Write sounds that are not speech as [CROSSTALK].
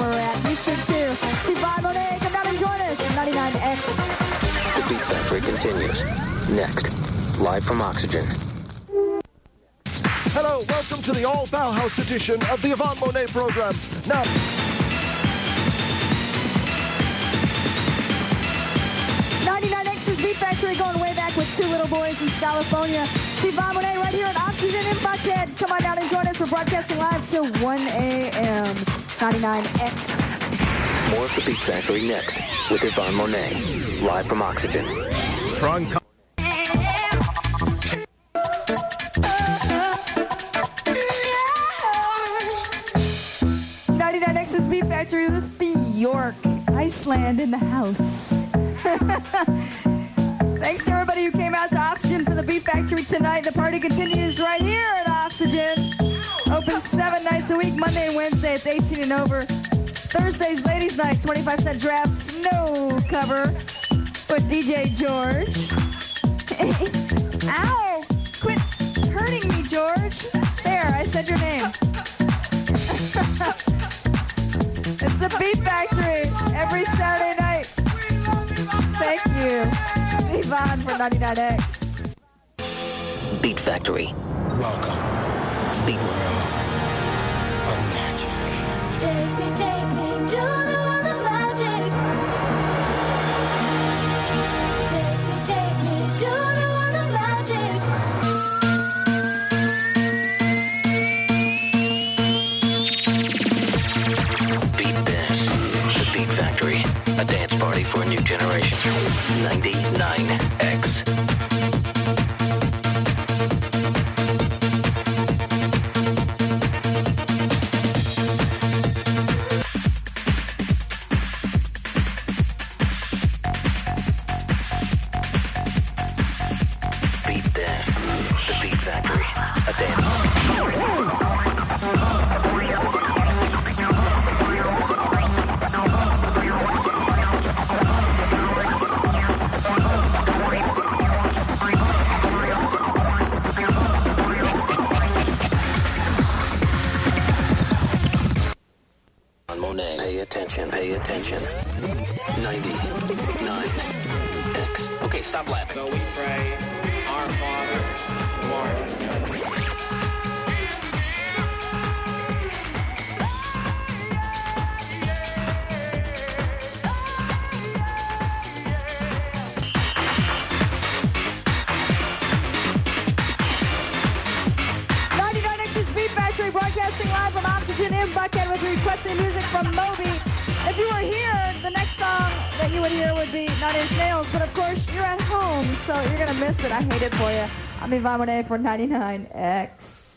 week too. See Yvonne Monet, come down and join us at 99X. The Beat Factory continues. Next, live from Oxygen. Hello, welcome to the all Bauhaus edition of the Yvonne Monet program. Now, 99X's Beat Factory going way back with two little boys in California. See Yvonne Monet right here at Oxygen in Buckhead. Come on down and join us. We're broadcasting live till 1 a.m. It's 99X. More of the Beat Factory next with Yvonne Monet, live from Oxygen. Front 99X's Beat Factory with Bjork, Iceland in the house. [LAUGHS] Thanks to everybody who came out to Oxygen for the Beat Factory tonight. The party continues right here at Oxygen. Open seven nights a week, Monday and Wednesday. It's 18 and over. Thursdays, ladies' night, 25 cent draft, snow cover with DJ George. [LAUGHS] Ow! Quit hurting me, George. There, I said your name. [LAUGHS] It's the Beat Factory every Saturday night. Thank you, Yvonne for 99X. Beat Factory. Welcome, Beat world A dance party for a new generation. 99X. Beat dance. The Beat Factory. A dance Attention, pay attention. 99X. Okay, stop laughing. So we pray, Our Father, Oxygen in Buckhead with requested music from Moby. If you were here, the next song that you would hear would be Nine Inch Nails, but of course you're at home, so you're gonna miss it. I hate it for you. I'm Yvonne Monet for 99X.